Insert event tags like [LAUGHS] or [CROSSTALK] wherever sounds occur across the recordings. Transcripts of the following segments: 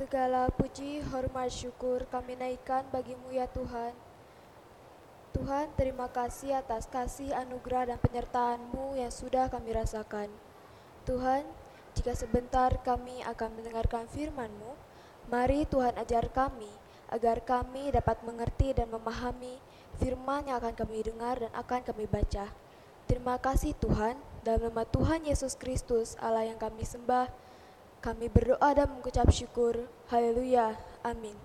Segala puji, hormat, syukur kami naikkan bagimu ya Tuhan. Tuhan, terima kasih atas kasih, anugerah, dan penyertaan-Mu yang sudah kami rasakan. Tuhan, jika sebentar kami akan mendengarkan firman-Mu, mari Tuhan ajar kami, agar kami dapat mengerti dan memahami firman yang akan kami dengar dan akan kami baca. Terima kasih Tuhan, dalam nama Tuhan Yesus Kristus, Allah yang kami sembah, kami berdoa dan mengucap syukur. Haleluya. Amin.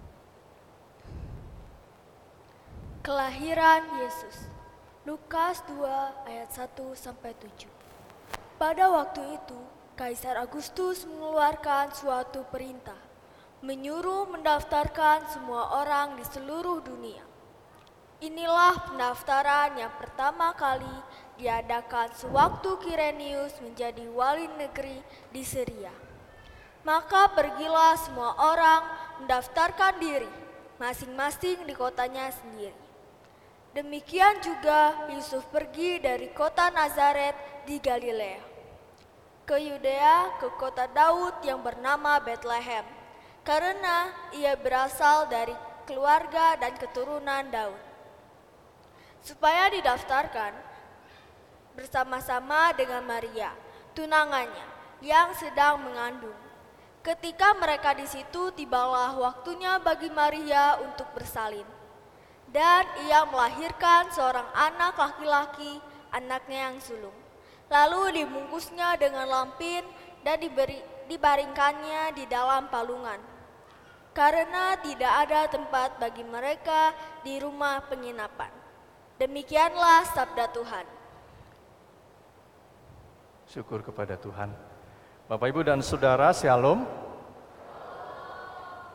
Kelahiran Yesus. Lukas 2 ayat 1 sampai 7. Pada waktu itu, Kaisar Agustus mengeluarkan suatu perintah, menyuruh mendaftarkan semua orang di seluruh dunia. Inilah pendaftaran yang pertama kali diadakan sewaktu Kirenius menjadi wali negeri di Syria. Maka pergilah semua orang mendaftarkan diri masing-masing di kotanya sendiri. Demikian juga Yusuf pergi dari kota Nazaret di Galilea ke Yudea ke kota Daud yang bernama Bethlehem karena ia berasal dari keluarga dan keturunan Daud. Supaya didaftarkan bersama-sama dengan Maria, tunangannya yang sedang mengandung. Ketika mereka di situ tibalah waktunya bagi Maria untuk bersalin dan ia melahirkan seorang anak laki-laki, anaknya yang sulung. Lalu dibungkusnya dengan lampin dan diberi, dibaringkannya di dalam palungan. Karena tidak ada tempat bagi mereka di rumah penginapan. Demikianlah sabda Tuhan. Syukur kepada Tuhan. Bapak Ibu dan Saudara, Shalom.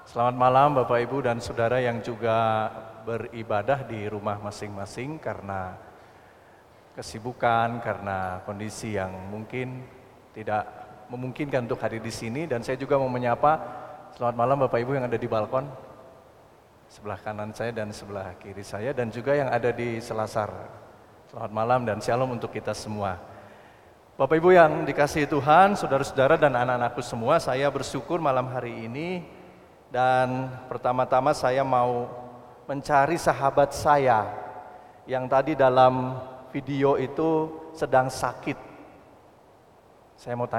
Selamat malam Bapak Ibu dan Saudara yang juga beribadah di rumah masing-masing karena kesibukan, karena kondisi yang mungkin tidak memungkinkan untuk hadir di sini dan saya juga mau menyapa selamat malam Bapak Ibu yang ada di balkon sebelah kanan saya dan sebelah kiri saya dan juga yang ada di Selasar. Selamat malam dan shalom untuk kita semua. Bapak Ibu yang dikasihi Tuhan, saudara-saudara dan anak-anakku semua, saya bersyukur malam hari ini dan pertama-tama saya mau mencari sahabat saya yang tadi dalam video itu sedang sakit. Saya mau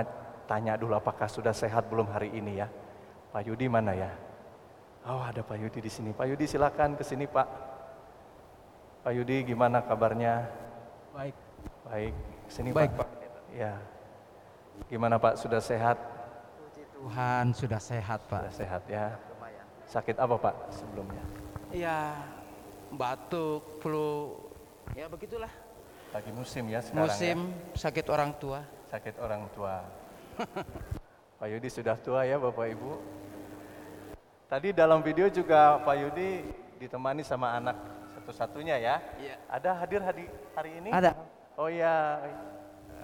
tanya dulu apakah sudah sehat belum hari ini ya. Pak Yudi mana ya? Oh ada Pak Yudi di sini. Pak Yudi silakan ke sini Pak. Pak Yudi gimana kabarnya? Baik. Baik. Sini Baik Pak. Ya. Gimana Pak sudah sehat? Puji Tuhan sudah sehat Pak. Sudah sehat ya. Sakit apa Pak sebelumnya? Iya, batuk, flu, ya begitulah. Lagi musim ya sekarang Musim ya? sakit orang tua. Sakit orang tua. [LAUGHS] Pak Yudi sudah tua ya Bapak Ibu. Tadi dalam video juga Pak Yudi ditemani sama anak satu-satunya ya. Iya. Ada hadir hari, hari ini? Ada. Oh ya,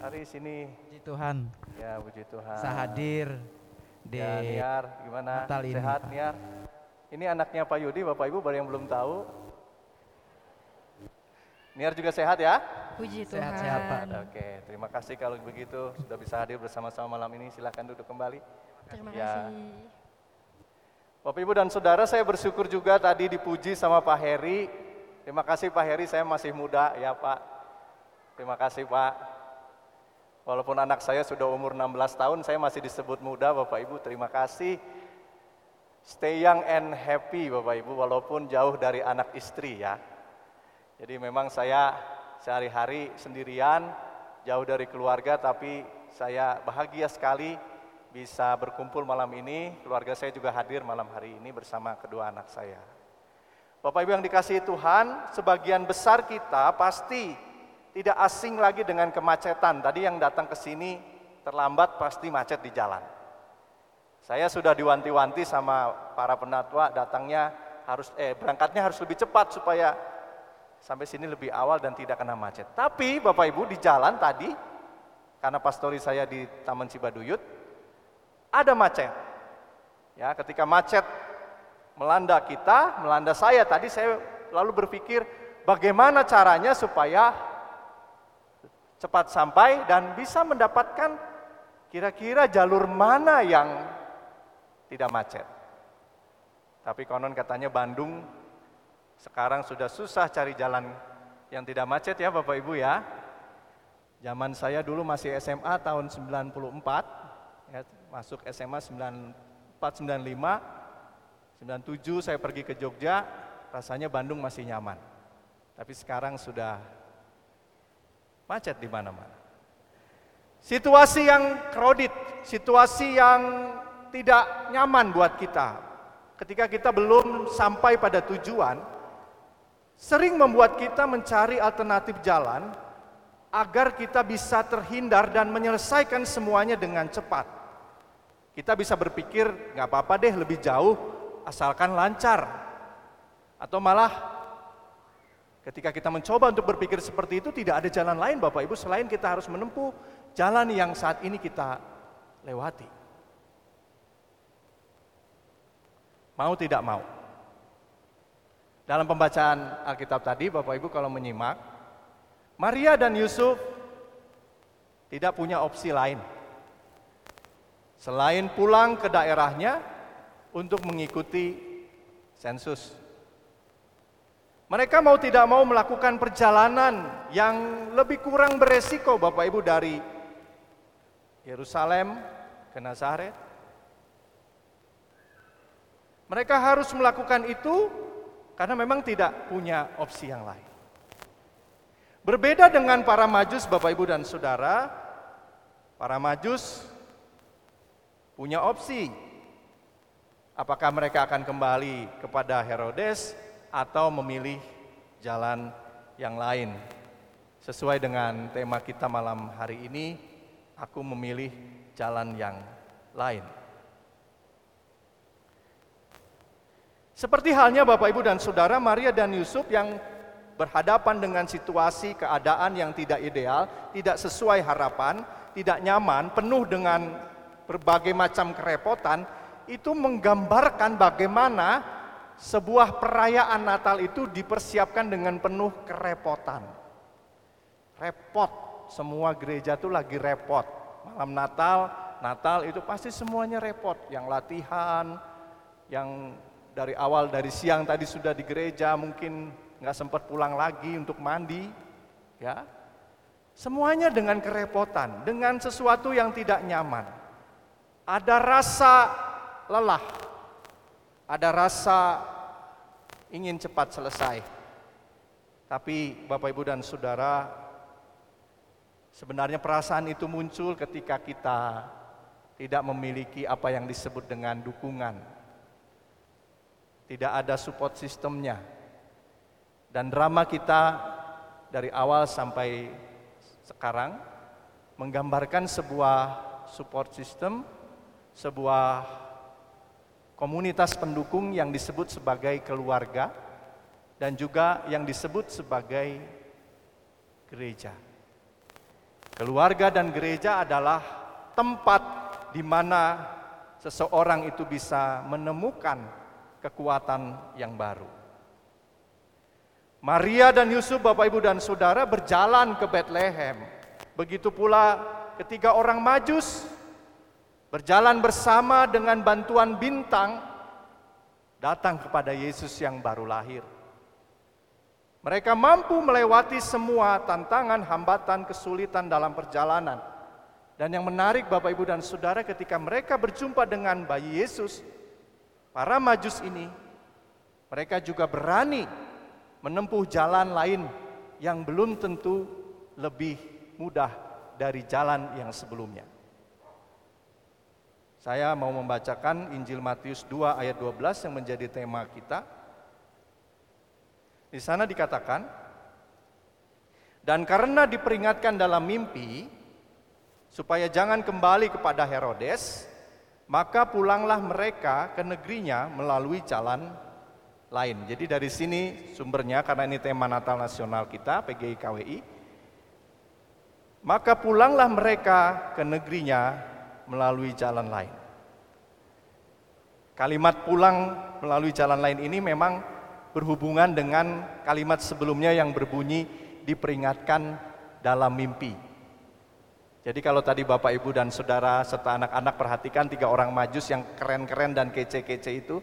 hari sini. Puji Tuhan. Ya puji Tuhan. Saya hadir di Ya Niar, gimana? Natal ini, Sehat Pak. Niar? Ini anaknya Pak Yudi, Bapak Ibu baru yang belum tahu. Niar juga sehat ya? Puji Tuhan. Sehat-sehat, Pak. Oke, terima kasih kalau begitu sudah bisa hadir bersama-sama malam ini. Silakan duduk kembali. Terima Ya. kasih. Bapak Ibu dan Saudara, saya bersyukur juga tadi dipuji sama Pak Heri. Terima kasih Pak Heri, saya masih muda ya Pak. Terima kasih Pak. Walaupun anak saya sudah umur 16 tahun, saya masih disebut muda Bapak Ibu. Terima kasih. Stay young and happy Bapak Ibu, walaupun jauh dari anak istri ya. Jadi memang saya sehari-hari sendirian, jauh dari keluarga, tapi saya bahagia sekali bisa berkumpul malam ini. Keluarga saya juga hadir malam hari ini bersama kedua anak saya. Bapak Ibu yang dikasihi Tuhan, sebagian besar kita pasti tidak asing lagi dengan kemacetan. Tadi yang datang ke sini terlambat pasti macet di jalan. Saya sudah diwanti-wanti sama para penatwa datangnya harus eh berangkatnya harus lebih cepat supaya sampai sini lebih awal dan tidak kena macet. Tapi Bapak Ibu di jalan tadi karena pastori saya di Taman Cibaduyut ada macet. Ya, ketika macet melanda kita, melanda saya tadi saya lalu berpikir bagaimana caranya supaya cepat sampai dan bisa mendapatkan kira-kira jalur mana yang tidak macet. Tapi konon katanya Bandung sekarang sudah susah cari jalan yang tidak macet ya Bapak Ibu ya. Zaman saya dulu masih SMA tahun 94, ya, masuk SMA 94, 95, 97 saya pergi ke Jogja, rasanya Bandung masih nyaman. Tapi sekarang sudah macet di mana-mana. Situasi yang kredit, situasi yang tidak nyaman buat kita. Ketika kita belum sampai pada tujuan, sering membuat kita mencari alternatif jalan agar kita bisa terhindar dan menyelesaikan semuanya dengan cepat. Kita bisa berpikir, nggak apa-apa deh lebih jauh, asalkan lancar. Atau malah ketika kita mencoba untuk berpikir seperti itu, tidak ada jalan lain Bapak Ibu selain kita harus menempuh jalan yang saat ini kita lewati. Mau tidak mau. Dalam pembacaan Alkitab tadi, Bapak Ibu kalau menyimak, Maria dan Yusuf tidak punya opsi lain. Selain pulang ke daerahnya untuk mengikuti sensus. Mereka mau tidak mau melakukan perjalanan yang lebih kurang beresiko Bapak Ibu dari Yerusalem ke Nazaret. Mereka harus melakukan itu karena memang tidak punya opsi yang lain. Berbeda dengan para majus Bapak Ibu dan Saudara, para majus punya opsi. Apakah mereka akan kembali kepada Herodes atau memilih jalan yang lain? Sesuai dengan tema kita malam hari ini, aku memilih jalan yang lain. Seperti halnya Bapak Ibu dan Saudara Maria dan Yusuf yang berhadapan dengan situasi keadaan yang tidak ideal, tidak sesuai harapan, tidak nyaman, penuh dengan berbagai macam kerepotan, itu menggambarkan bagaimana sebuah perayaan Natal itu dipersiapkan dengan penuh kerepotan. Repot, semua gereja itu lagi repot. Malam Natal, Natal itu pasti semuanya repot. Yang latihan, yang dari awal dari siang tadi sudah di gereja, mungkin nggak sempat pulang lagi untuk mandi, ya. Semuanya dengan kerepotan, dengan sesuatu yang tidak nyaman. Ada rasa lelah, ada rasa ingin cepat selesai. Tapi Bapak Ibu dan Saudara, sebenarnya perasaan itu muncul ketika kita tidak memiliki apa yang disebut dengan dukungan tidak ada support sistemnya. Dan drama kita dari awal sampai sekarang menggambarkan sebuah support system, sebuah komunitas pendukung yang disebut sebagai keluarga dan juga yang disebut sebagai gereja. Keluarga dan gereja adalah tempat di mana seseorang itu bisa menemukan kekuatan yang baru. Maria dan Yusuf, Bapak Ibu dan Saudara berjalan ke Bethlehem. Begitu pula ketiga orang Majus berjalan bersama dengan bantuan bintang datang kepada Yesus yang baru lahir. Mereka mampu melewati semua tantangan, hambatan, kesulitan dalam perjalanan. Dan yang menarik Bapak Ibu dan Saudara ketika mereka berjumpa dengan bayi Yesus, Para majus ini, mereka juga berani menempuh jalan lain yang belum tentu lebih mudah dari jalan yang sebelumnya. Saya mau membacakan Injil Matius 2 ayat 12 yang menjadi tema kita. Di sana dikatakan, dan karena diperingatkan dalam mimpi, supaya jangan kembali kepada Herodes, maka pulanglah mereka ke negerinya melalui jalan lain. Jadi dari sini sumbernya karena ini tema Natal nasional kita PGI KWI. Maka pulanglah mereka ke negerinya melalui jalan lain. Kalimat pulang melalui jalan lain ini memang berhubungan dengan kalimat sebelumnya yang berbunyi diperingatkan dalam mimpi. Jadi kalau tadi Bapak Ibu dan Saudara serta anak-anak perhatikan tiga orang majus yang keren-keren dan kece-kece itu,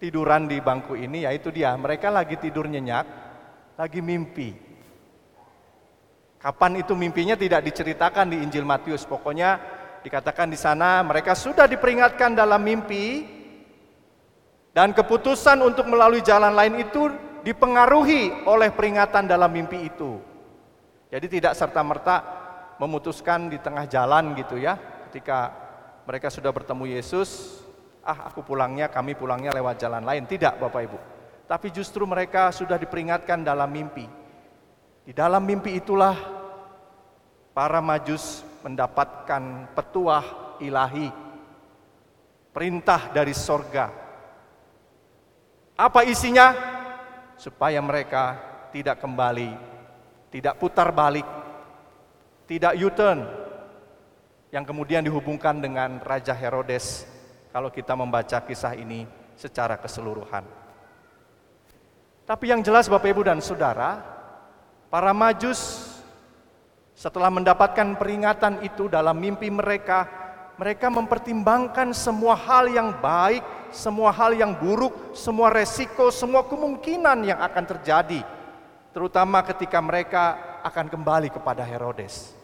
tiduran di bangku ini, yaitu dia, mereka lagi tidur nyenyak, lagi mimpi. Kapan itu mimpinya tidak diceritakan di Injil Matius, pokoknya dikatakan di sana mereka sudah diperingatkan dalam mimpi dan keputusan untuk melalui jalan lain itu dipengaruhi oleh peringatan dalam mimpi itu. Jadi tidak serta-merta memutuskan di tengah jalan gitu ya, ketika mereka sudah bertemu Yesus, ah aku pulangnya, kami pulangnya lewat jalan lain. Tidak Bapak Ibu. Tapi justru mereka sudah diperingatkan dalam mimpi. Di dalam mimpi itulah para majus mendapatkan petuah ilahi. Perintah dari sorga. Apa isinya? Supaya mereka tidak kembali, tidak putar balik, tidak U-turn, yang kemudian dihubungkan dengan Raja Herodes kalau kita membaca kisah ini secara keseluruhan. Tapi yang jelas Bapak Ibu dan Saudara, para majus setelah mendapatkan peringatan itu dalam mimpi mereka, mereka mempertimbangkan semua hal yang baik, semua hal yang buruk, semua resiko, semua kemungkinan yang akan terjadi, terutama ketika mereka akan kembali kepada Herodes.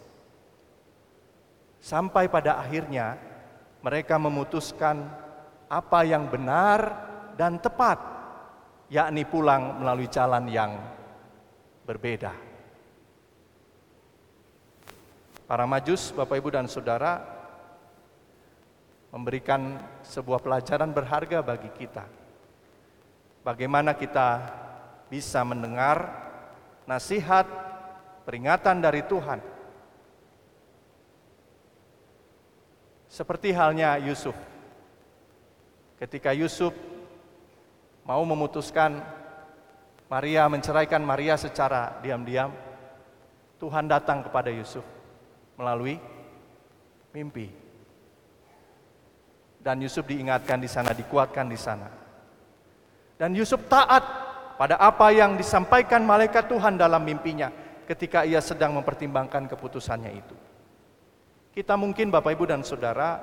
Sampai pada akhirnya mereka memutuskan apa yang benar dan tepat, yakni pulang melalui jalan yang berbeda. Para majus, Bapak Ibu dan Saudara, memberikan sebuah pelajaran berharga bagi kita. Bagaimana kita bisa mendengar nasihat, peringatan dari Tuhan. Seperti halnya Yusuf. Ketika Yusuf mau memutuskan Maria menceraikan Maria secara diam-diam, Tuhan datang kepada Yusuf melalui mimpi. Dan Yusuf diingatkan di sana, dikuatkan di sana. Dan Yusuf taat pada apa yang disampaikan malaikat Tuhan dalam mimpinya ketika ia sedang mempertimbangkan keputusannya itu. Kita mungkin Bapak Ibu dan Saudara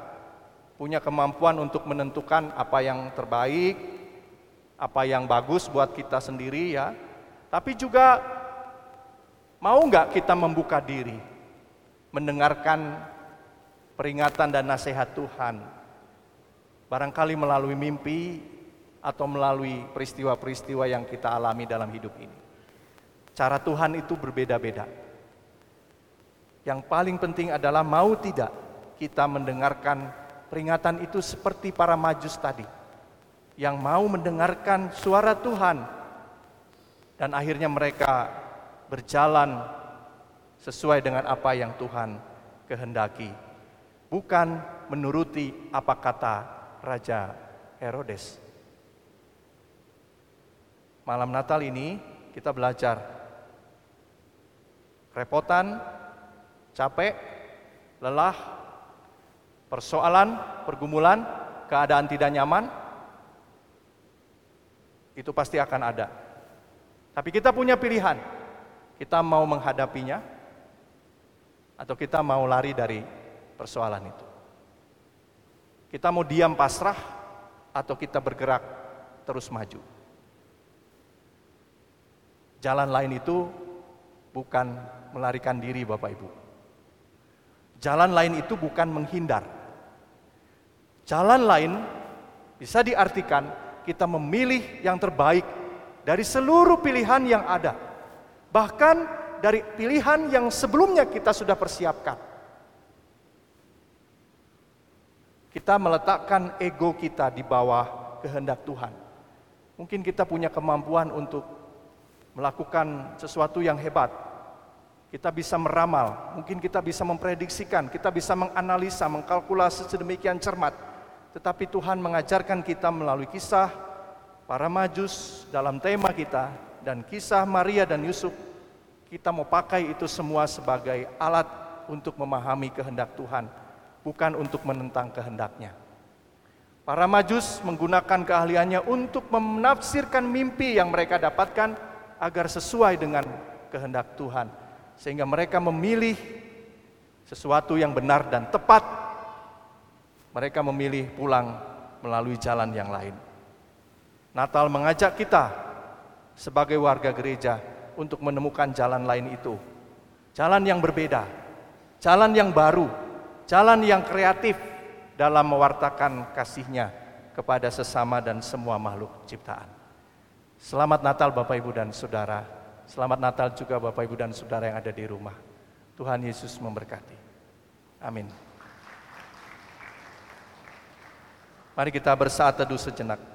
punya kemampuan untuk menentukan apa yang terbaik, apa yang bagus buat kita sendiri ya. Tapi juga mau nggak kita membuka diri mendengarkan peringatan dan nasihat Tuhan. Barangkali melalui mimpi atau melalui peristiwa-peristiwa yang kita alami dalam hidup ini. Cara Tuhan itu berbeda-beda. Yang paling penting adalah mau tidak kita mendengarkan peringatan itu seperti para majus tadi. Yang mau mendengarkan suara Tuhan dan akhirnya mereka berjalan sesuai dengan apa yang Tuhan kehendaki, bukan menuruti apa kata Raja Herodes. Malam Natal ini kita belajar repotan, capek, lelah, persoalan, pergumulan, keadaan tidak nyaman, itu pasti akan ada. Tapi kita punya pilihan. Kita mau menghadapinya atau kita mau lari dari persoalan itu? Kita mau diam pasrah atau kita bergerak terus maju? Jalan lain itu bukan melarikan diri Bapak Ibu. Jalan lain itu bukan menghindar. Jalan lain bisa diartikan kita memilih yang terbaik dari seluruh pilihan yang ada. Bahkan dari pilihan yang sebelumnya kita sudah persiapkan. Kita meletakkan ego kita di bawah kehendak Tuhan. Mungkin kita punya kemampuan untuk melakukan sesuatu yang hebat. Kita bisa meramal, mungkin kita bisa memprediksikan, kita bisa menganalisa, mengkalkulasi sedemikian cermat. Tetapi Tuhan mengajarkan kita melalui kisah para majus dalam tema kita dan kisah Maria dan Yusuf kita mau pakai itu semua sebagai alat untuk memahami kehendak Tuhan, bukan untuk menentang kehendaknya. Para majus menggunakan keahliannya untuk menafsirkan mimpi yang mereka dapatkan agar sesuai dengan kehendak Tuhan. Sehingga mereka memilih sesuatu yang benar dan tepat. Mereka memilih pulang melalui jalan yang lain. Natal mengajak kita sebagai warga gereja untuk menemukan jalan lain itu. Jalan yang berbeda, jalan yang baru, jalan yang kreatif dalam mewartakan kasihnya kepada sesama dan semua makhluk ciptaan. Selamat Natal Bapak Ibu dan Saudara. Selamat Natal juga Bapak Ibu dan Saudara yang ada di rumah. Tuhan Yesus memberkati. Amin. Mari kita bersaat teduh sejenak.